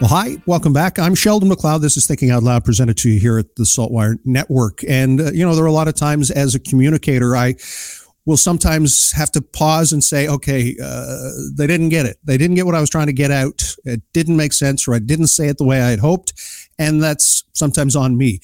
Well, hi, welcome back. I'm Sheldon McLeod. This is Thinking Out Loud, presented to you here at the Saltwire Network. And, uh, you know, there are a lot of times as a communicator, I will sometimes have to pause and say, okay, uh, they didn't get it. They didn't get what I was trying to get out. It didn't make sense, or I didn't say it the way I had hoped. And that's sometimes on me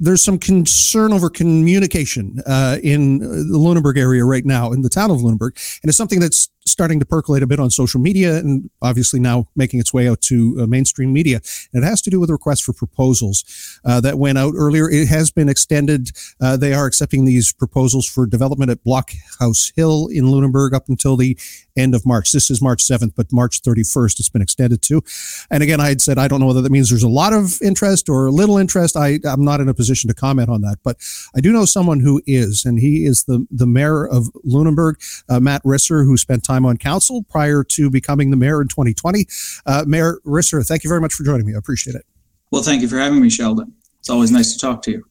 there's some concern over communication uh, in the Lunenburg area right now, in the town of Lunenburg, and it's something that's starting to percolate a bit on social media and obviously now making its way out to uh, mainstream media. And it has to do with requests for proposals uh, that went out earlier. It has been extended. Uh, they are accepting these proposals for development at Blockhouse Hill in Lunenburg up until the end of March. This is March 7th, but March 31st it's been extended to. And again, I had said I don't know whether that means there's a lot of interest or little interest. I, I'm not in a position to comment on that, but I do know someone who is, and he is the, the mayor of Lunenburg, uh, Matt Risser, who spent time on council prior to becoming the mayor in 2020. Uh, mayor Risser, thank you very much for joining me. I appreciate it. Well, thank you for having me, Sheldon. It's always nice to talk to you.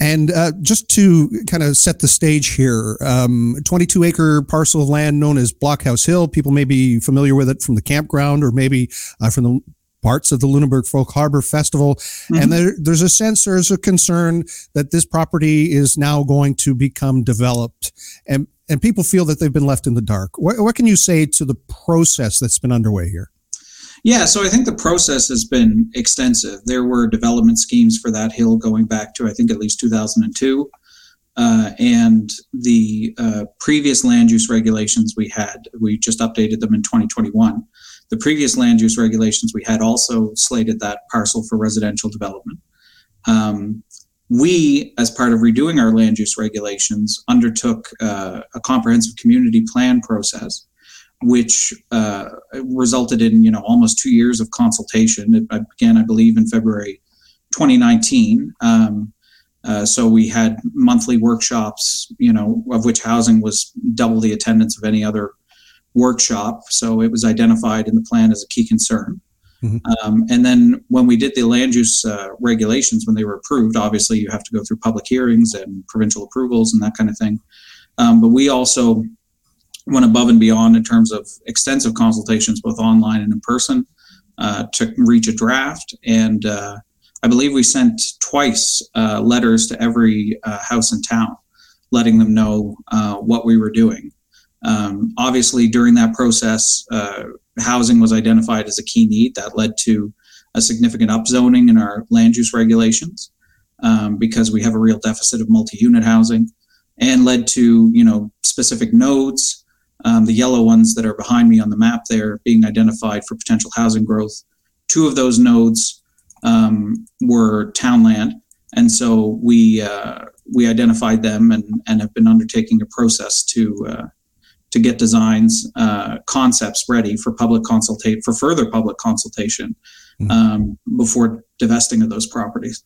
And uh, just to kind of set the stage here, um, 22 acre parcel of land known as Blockhouse Hill. People may be familiar with it from the campground or maybe uh, from the parts of the Lunenburg Folk Harbor Festival. Mm-hmm. And there, there's a sense, there's a concern that this property is now going to become developed. And, and people feel that they've been left in the dark. What, what can you say to the process that's been underway here? Yeah, so I think the process has been extensive. There were development schemes for that hill going back to, I think, at least 2002. Uh, and the uh, previous land use regulations we had, we just updated them in 2021 the previous land use regulations we had also slated that parcel for residential development. Um, we, as part of redoing our land use regulations, undertook uh, a comprehensive community plan process, which uh, resulted in you know almost two years of consultation. It began, I believe, in February 2019. Um, uh, so we had monthly workshops, you know, of which housing was double the attendance of any other workshop. So it was identified in the plan as a key concern. Mm-hmm. Um, and then when we did the land use uh, regulations, when they were approved, obviously you have to go through public hearings and provincial approvals and that kind of thing. Um, but we also went above and beyond in terms of extensive consultations, both online and in person, uh, to reach a draft. And uh, I believe we sent twice uh, letters to every uh, house in town, letting them know uh, what we were doing. Um, obviously, during that process, uh, housing was identified as a key need that led to a significant upzoning in our land use regulations um, because we have a real deficit of multi-unit housing, and led to you know specific nodes. Um, the yellow ones that are behind me on the map there being identified for potential housing growth. Two of those nodes um, were town land, and so we uh, we identified them and, and have been undertaking a process to uh, to get designs, uh, concepts ready for public consultate for further public consultation mm-hmm. um, before divesting of those properties.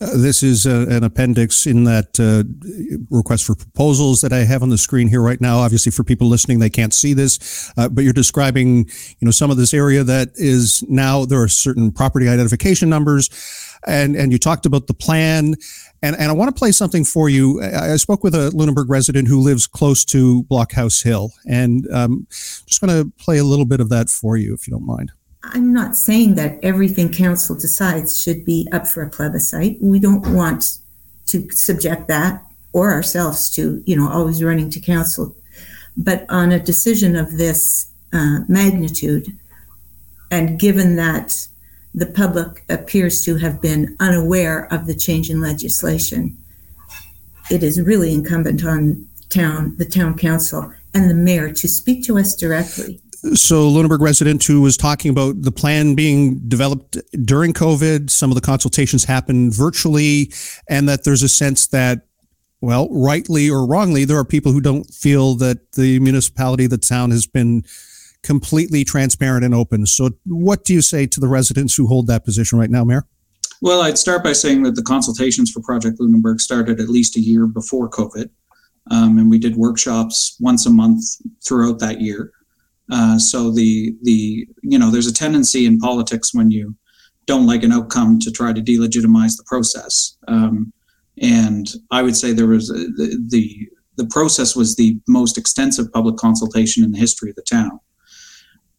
This is uh, an appendix in that uh, request for proposals that I have on the screen here right now. Obviously, for people listening, they can't see this, uh, but you're describing, you know, some of this area that is now there are certain property identification numbers, and and you talked about the plan and, and I want to play something for you. I, I spoke with a Lunenburg resident who lives close to Blockhouse Hill, and um, just going to play a little bit of that for you, if you don't mind. I'm not saying that everything council decides should be up for a plebiscite. We don't want to subject that or ourselves to, you know, always running to council. But on a decision of this uh, magnitude, and given that the public appears to have been unaware of the change in legislation. It is really incumbent on town, the town council, and the mayor to speak to us directly. So Lunenburg resident who was talking about the plan being developed during COVID, some of the consultations happened virtually, and that there's a sense that, well, rightly or wrongly, there are people who don't feel that the municipality, the town has been completely transparent and open. So what do you say to the residents who hold that position right now, Mayor? Well, I'd start by saying that the consultations for Project Lunenburg started at least a year before COVID. Um, and we did workshops once a month throughout that year. Uh, so the the you know there's a tendency in politics when you don't like an outcome to try to delegitimize the process. Um, and I would say there was a, the, the the process was the most extensive public consultation in the history of the town.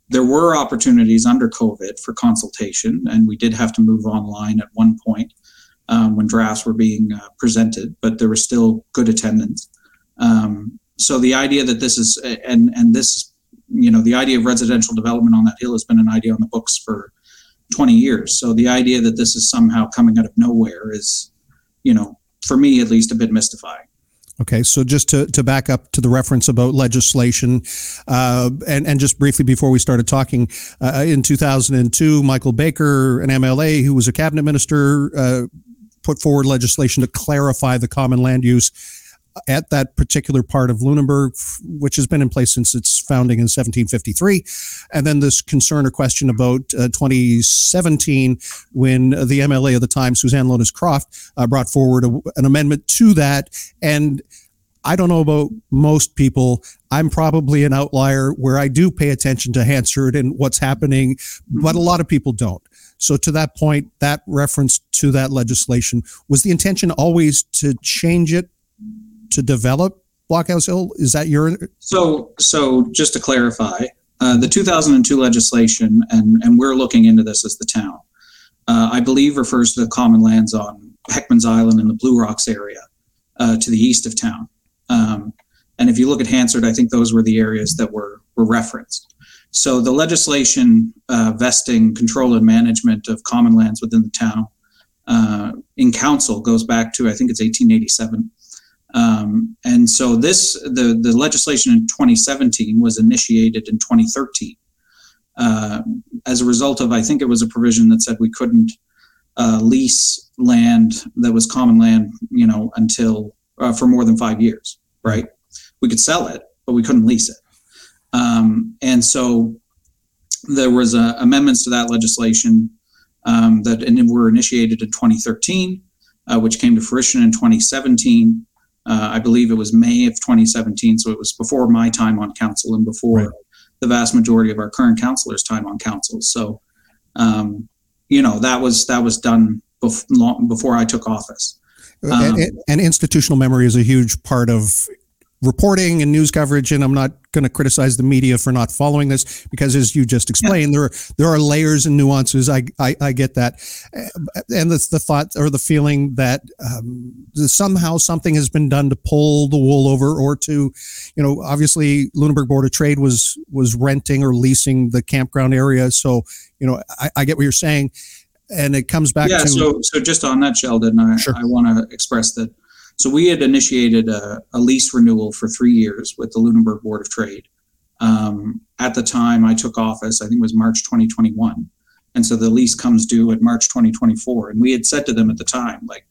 There were opportunities under COVID for consultation, and we did have to move online at one point um, when drafts were being uh, presented, but there was still good attendance. Um, so the idea that this is and and this you know the idea of residential development on that hill has been an idea on the books for 20 years. So the idea that this is somehow coming out of nowhere is, you know, for me at least, a bit mystifying. Okay, so just to, to back up to the reference about legislation, uh, and, and just briefly before we started talking, uh, in 2002, Michael Baker, an MLA who was a cabinet minister, uh, put forward legislation to clarify the common land use at that particular part of Lunenburg, which has been in place since its founding in 1753. And then this concern or question about uh, 2017 when the MLA of the time, Suzanne Lohnes-Croft, uh, brought forward a, an amendment to that. And I don't know about most people. I'm probably an outlier where I do pay attention to Hansard and what's happening, but a lot of people don't. So to that point, that reference to that legislation was the intention always to change it to develop Blockhouse Hill? Is that your? So, so just to clarify, uh, the 2002 legislation, and and we're looking into this as the town, uh, I believe refers to the common lands on Heckman's Island in the Blue Rocks area, uh, to the east of town. Um, and if you look at Hansard, I think those were the areas that were were referenced. So the legislation uh, vesting control and management of common lands within the town uh, in council goes back to I think it's 1887. Um, and so this the the legislation in 2017 was initiated in 2013 uh, as a result of I think it was a provision that said we couldn't uh, lease land that was common land, you know, until uh, for more than five years. Right? We could sell it, but we couldn't lease it. Um, and so there was uh, amendments to that legislation um, that were initiated in 2013, uh, which came to fruition in 2017. Uh, I believe it was May of 2017, so it was before my time on council and before right. the vast majority of our current councilors' time on council. So, um, you know, that was that was done bef- long, before I took office. Um, and, and, institutional memory is a huge part of reporting and news coverage and i'm not going to criticize the media for not following this because as you just explained yeah. there are there are layers and nuances i i, I get that and the, the thought or the feeling that um, somehow something has been done to pull the wool over or to you know obviously lunenburg board of trade was was renting or leasing the campground area so you know i, I get what you're saying and it comes back yeah, to so so just on that sheldon i, sure. I want to express that so we had initiated a, a lease renewal for three years with the Lunenburg Board of Trade. Um, at the time I took office, I think it was March 2021. And so the lease comes due at March 2024. And we had said to them at the time, like,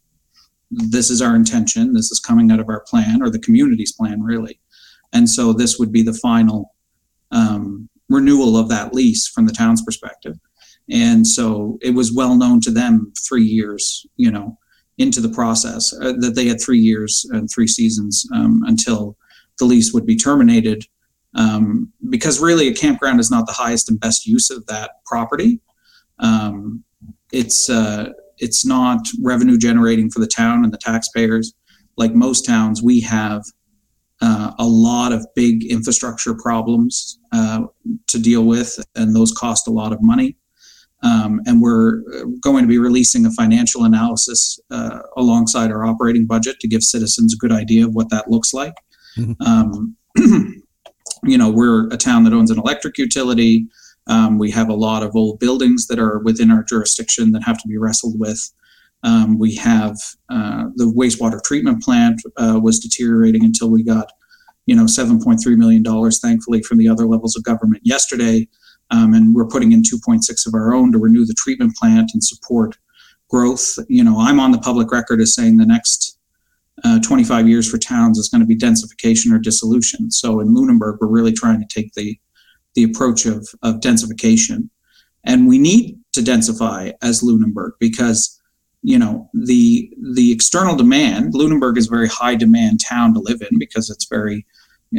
this is our intention. This is coming out of our plan or the community's plan, really. And so this would be the final um, renewal of that lease from the town's perspective. And so it was well known to them three years, you know, into the process uh, that they had three years and three seasons um, until the lease would be terminated. Um, because really a campground is not the highest and best use of that property. Um, it's uh, it's not revenue generating for the town and the taxpayers. Like most towns we have uh, a lot of big infrastructure problems uh, to deal with and those cost a lot of money um, and we're going to be releasing a financial analysis uh, alongside our operating budget to give citizens a good idea of what that looks like. Mm-hmm. Um, you know, we're a town that owns an electric utility. Um, we have a lot of old buildings that are within our jurisdiction that have to be wrestled with. Um, we have uh, the wastewater treatment plant uh, was deteriorating until we got you know, $7.3 million, thankfully, from the other levels of government yesterday. Um, and we're putting in 2.6 of our own to renew the treatment plant and support growth. You know, I'm on the public record as saying the next uh, 25 years for towns is going to be densification or dissolution. So in Lunenburg, we're really trying to take the the approach of of densification, and we need to densify as Lunenburg because you know the the external demand. Lunenburg is a very high demand town to live in because it's very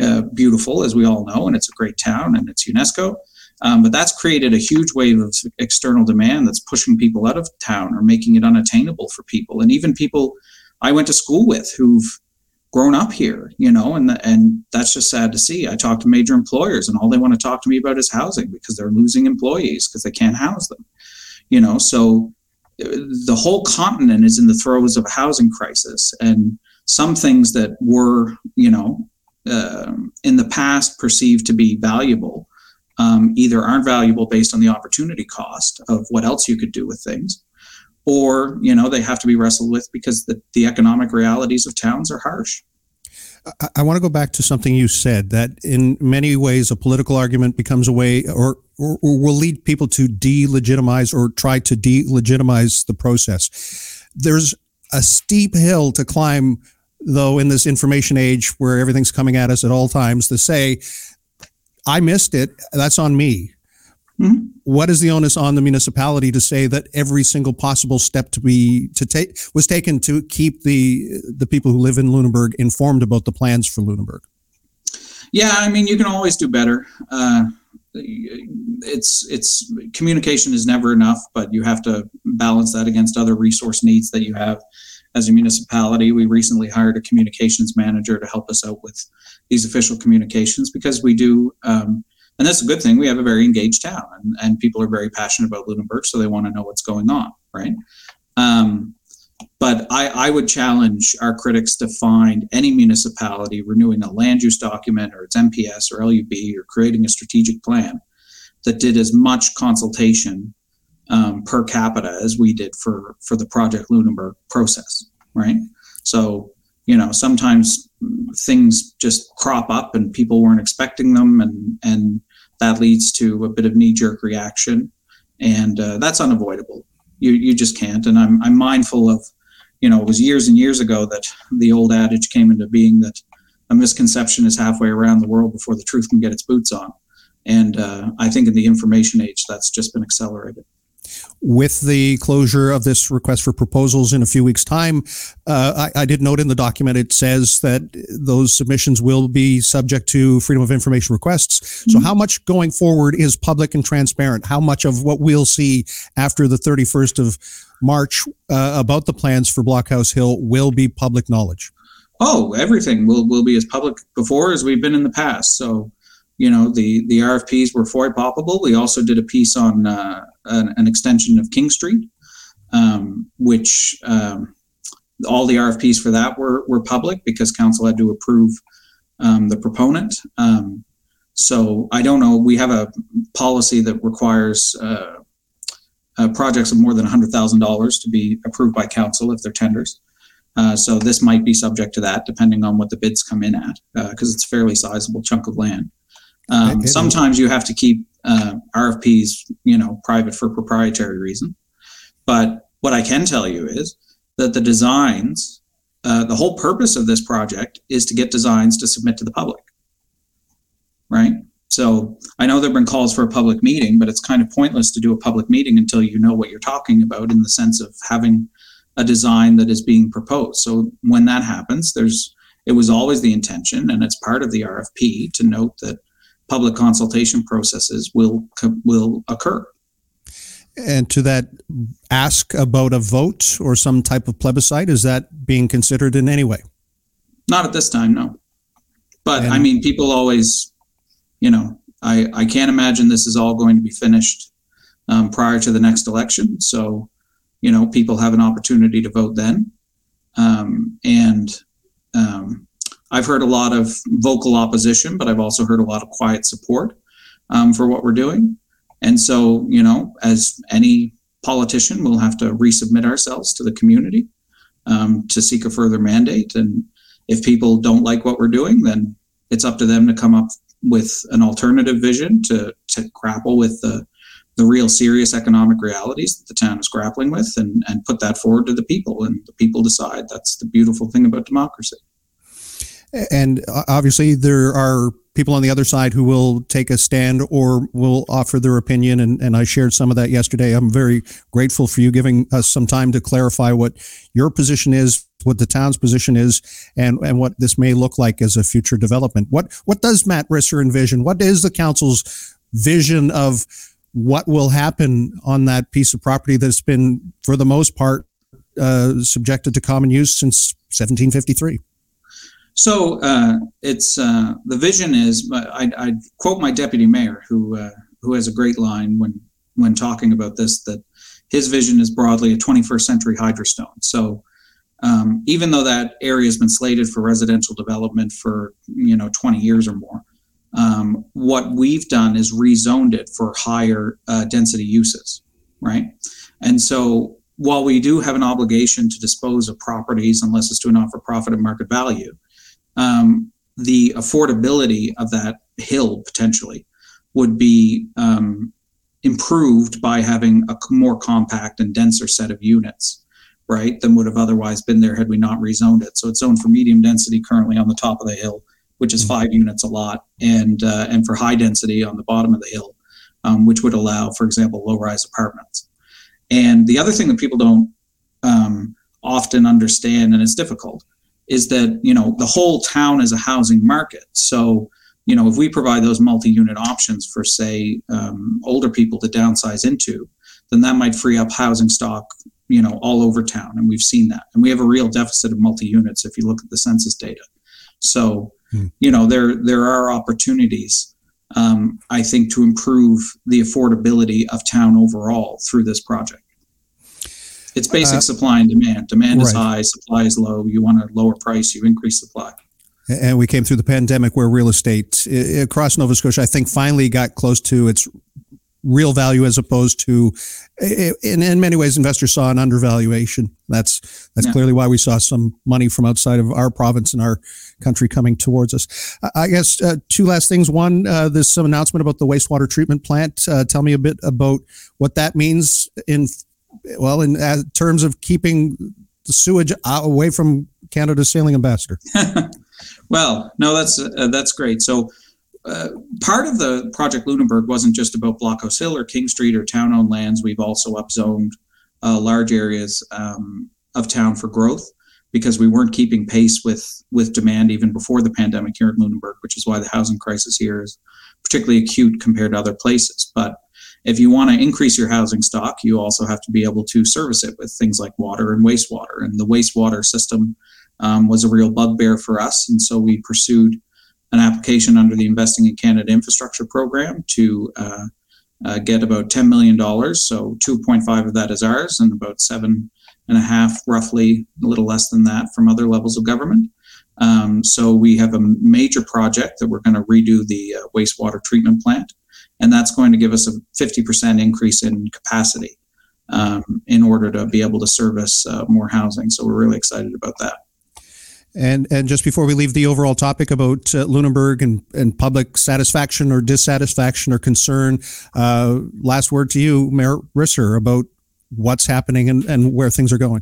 uh, beautiful, as we all know, and it's a great town and it's UNESCO. Um, but that's created a huge wave of external demand that's pushing people out of town or making it unattainable for people, and even people I went to school with who've grown up here, you know, and and that's just sad to see. I talk to major employers, and all they want to talk to me about is housing because they're losing employees because they can't house them, you know. So uh, the whole continent is in the throes of a housing crisis, and some things that were, you know, uh, in the past perceived to be valuable, um, either aren't valuable based on the opportunity cost of what else you could do with things, or you know they have to be wrestled with because the, the economic realities of towns are harsh I, want to go back to something you said that in many ways a political argument becomes a way or, or, or will lead people to delegitimize or try to delegitimize the process. There's a steep hill to climb, though, in this information age where everything's coming at us at all times to say, I missed it. That's on me. Mm-hmm. What is the onus on the municipality to say that every single possible step to be to take was taken to keep the the people who live in Lunenburg informed about the plans for Lunenburg? Yeah, I mean, you can always do better. Uh, it's it's communication is never enough, but you have to balance that against other resource needs that you have as a municipality. We recently hired a communications manager to help us out with these official communications because we do. Um, and that's a good thing. We have a very engaged town, and, and people are very passionate about Lunenburg, so they want to know what's going on, right? Um, but I, I would challenge our critics to find any municipality renewing a land use document or its MPS or LUB or creating a strategic plan that did as much consultation um, per capita as we did for for the Project Lunenburg process, right? So you know sometimes things just crop up and people weren't expecting them and and that leads to a bit of knee jerk reaction, and uh, that's unavoidable. You you just can't. And I'm I'm mindful of, you know, it was years and years ago that the old adage came into being that a misconception is halfway around the world before the truth can get its boots on. And uh, I think in the information age, that's just been accelerated with the closure of this request for proposals in a few weeks' time. Uh, I, I, did note in the document it says that those submissions will be subject to freedom of information requests. So, mm-hmm. how much going forward is public and transparent? How much of what we'll see after the 31st of March uh, about the plans for Blockhouse Hill will be public knowledge? Oh, everything will, will be as public before as we've been in the past. So, you know the the RFPs were FOIPOP-able. We also did a piece on uh, an, an, extension of King Street, um, which um, all the RFPs for that were were public because council had to approve um, the proponent. Um, so I don't know. We have a policy that requires uh, uh, projects of more than hundred thousand dollars to be approved by council if they're tenders. Uh, so this might be subject to that, depending on what the bids come in at, because uh, it's a fairly sizable chunk of land. Um, sometimes you have to keep uh, RFPs, you know, private for proprietary reason. But what I can tell you is that the designs, uh, the whole purpose of this project is to get designs to submit to the public, right? So I know there've been calls for a public meeting, but it's kind of pointless to do a public meeting until you know what you're talking about in the sense of having a design that is being proposed. So when that happens, there's it was always the intention, and it's part of the RFP to note that public consultation processes will will occur. And to that, ask about a vote or some type of plebiscite. Is that being considered in any way? Not at this time, no. But and, I mean, people always, you know, I I can't imagine this is all going to be finished um, prior to the next election. So, you know, people have an opportunity to vote then, um, and um, I've heard a lot of vocal opposition, but I've also heard a lot of quiet support um, for what we're doing. And so, you know, as any politician, we'll have to resubmit ourselves to the community um, to seek a further mandate. And if people don't like what we're doing, then it's up to them to come up with an alternative vision to to grapple with the the real serious economic realities that the town is grappling with and, and put that forward to the people and the people decide that's the beautiful thing about democracy and obviously there are people on the other side who will take a stand or will offer their opinion and, and i shared some of that yesterday. I'm very grateful for you giving us some time to clarify what your position is what the town's position is and, and what this may look like as a future development. What what does matt risser envision? What is the council's vision of what will happen on that piece of property that's been, for the most part, uh, subjected to common use since 1753. So uh, it's uh, the vision is. I, I, quote my deputy mayor, who uh, who has a great line when when talking about this that his vision is broadly a 21st century hydrostone. So um, even though that area has been slated for residential development for you know 20 years or more, um, what we've done is rezoned it for higher uh, density uses, right? And so while we do have an obligation to dispose of properties unless it's to an offer profit and market value, um, the affordability of that hill potentially would be um, improved by having a more compact and denser set of units, right, than would have otherwise been there had we not rezoned it. So it's zoned for medium density currently on the top of the hill which is mm-hmm. five units a lot, and uh, and for high density on the bottom of the hill, um, which would allow, for example, low-rise apartments. And the other thing that people don't um, often understand, and it's difficult, is that you know the whole town is a housing market. So you know if we provide those multi-unit options for say um, older people to downsize into, then that might free up housing stock you know all over town, and we've seen that. And we have a real deficit of multi-units if you look at the census data. So Hmm. You know, there there are opportunities, um, I think, to improve the affordability of town overall through this project. It's basic uh, supply and demand. Demand right. is high, supply is low. You want a lower price, you increase supply. And we came through the pandemic where real estate across Nova Scotia, I think, finally got close to its real value as opposed to in, in many ways investors saw an undervaluation that's that's yeah. clearly why we saw some money from outside of our province and our country coming towards us i guess uh, two last things one uh, there's some announcement about the wastewater treatment plant uh, tell me a bit about what that means in well in uh, terms of keeping the sewage away from canada's sailing ambassador well no that's uh, that's great so uh, part of the project Lunenburg wasn't just about Blockhouse Hill or King Street or town-owned lands. We've also upzoned uh, large areas um, of town for growth because we weren't keeping pace with with demand even before the pandemic here in Lunenburg, which is why the housing crisis here is particularly acute compared to other places. But if you want to increase your housing stock, you also have to be able to service it with things like water and wastewater. And the wastewater system um, was a real bugbear for us, and so we pursued an application under the Investing in Canada Infrastructure Program to uh, uh, get about $10 million. So 2.5 of that is ours, and about seven and a half, roughly a little less than that, from other levels of government. Um, so we have a major project that we're going to redo the uh, wastewater treatment plant, and that's going to give us a 50% increase in capacity um, in order to be able to service uh, more housing. So we're really excited about that. And and just before we leave the overall topic about uh, Lunenburg and, and public satisfaction or dissatisfaction or concern, uh, last word to you, Mayor Risser, about what's happening and, and where things are going.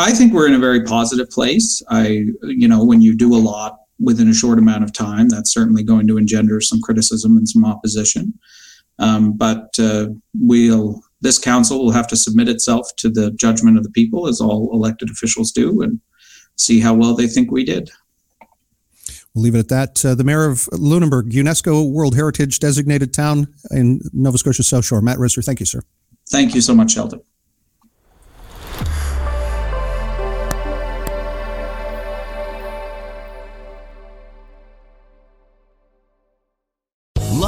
I think we're in a very positive place. I, you know, when you do a lot within a short amount of time, that's certainly going to engender some criticism and some opposition. Um, but uh, we'll this council will have to submit itself to the judgment of the people, as all elected officials do, and see how well they think we did. We'll leave it at that. Uh, the mayor of Lunenburg, UNESCO World Heritage designated town in Nova Scotia South Shore, Matt Risser. Thank you, sir. Thank you so much, Sheldon.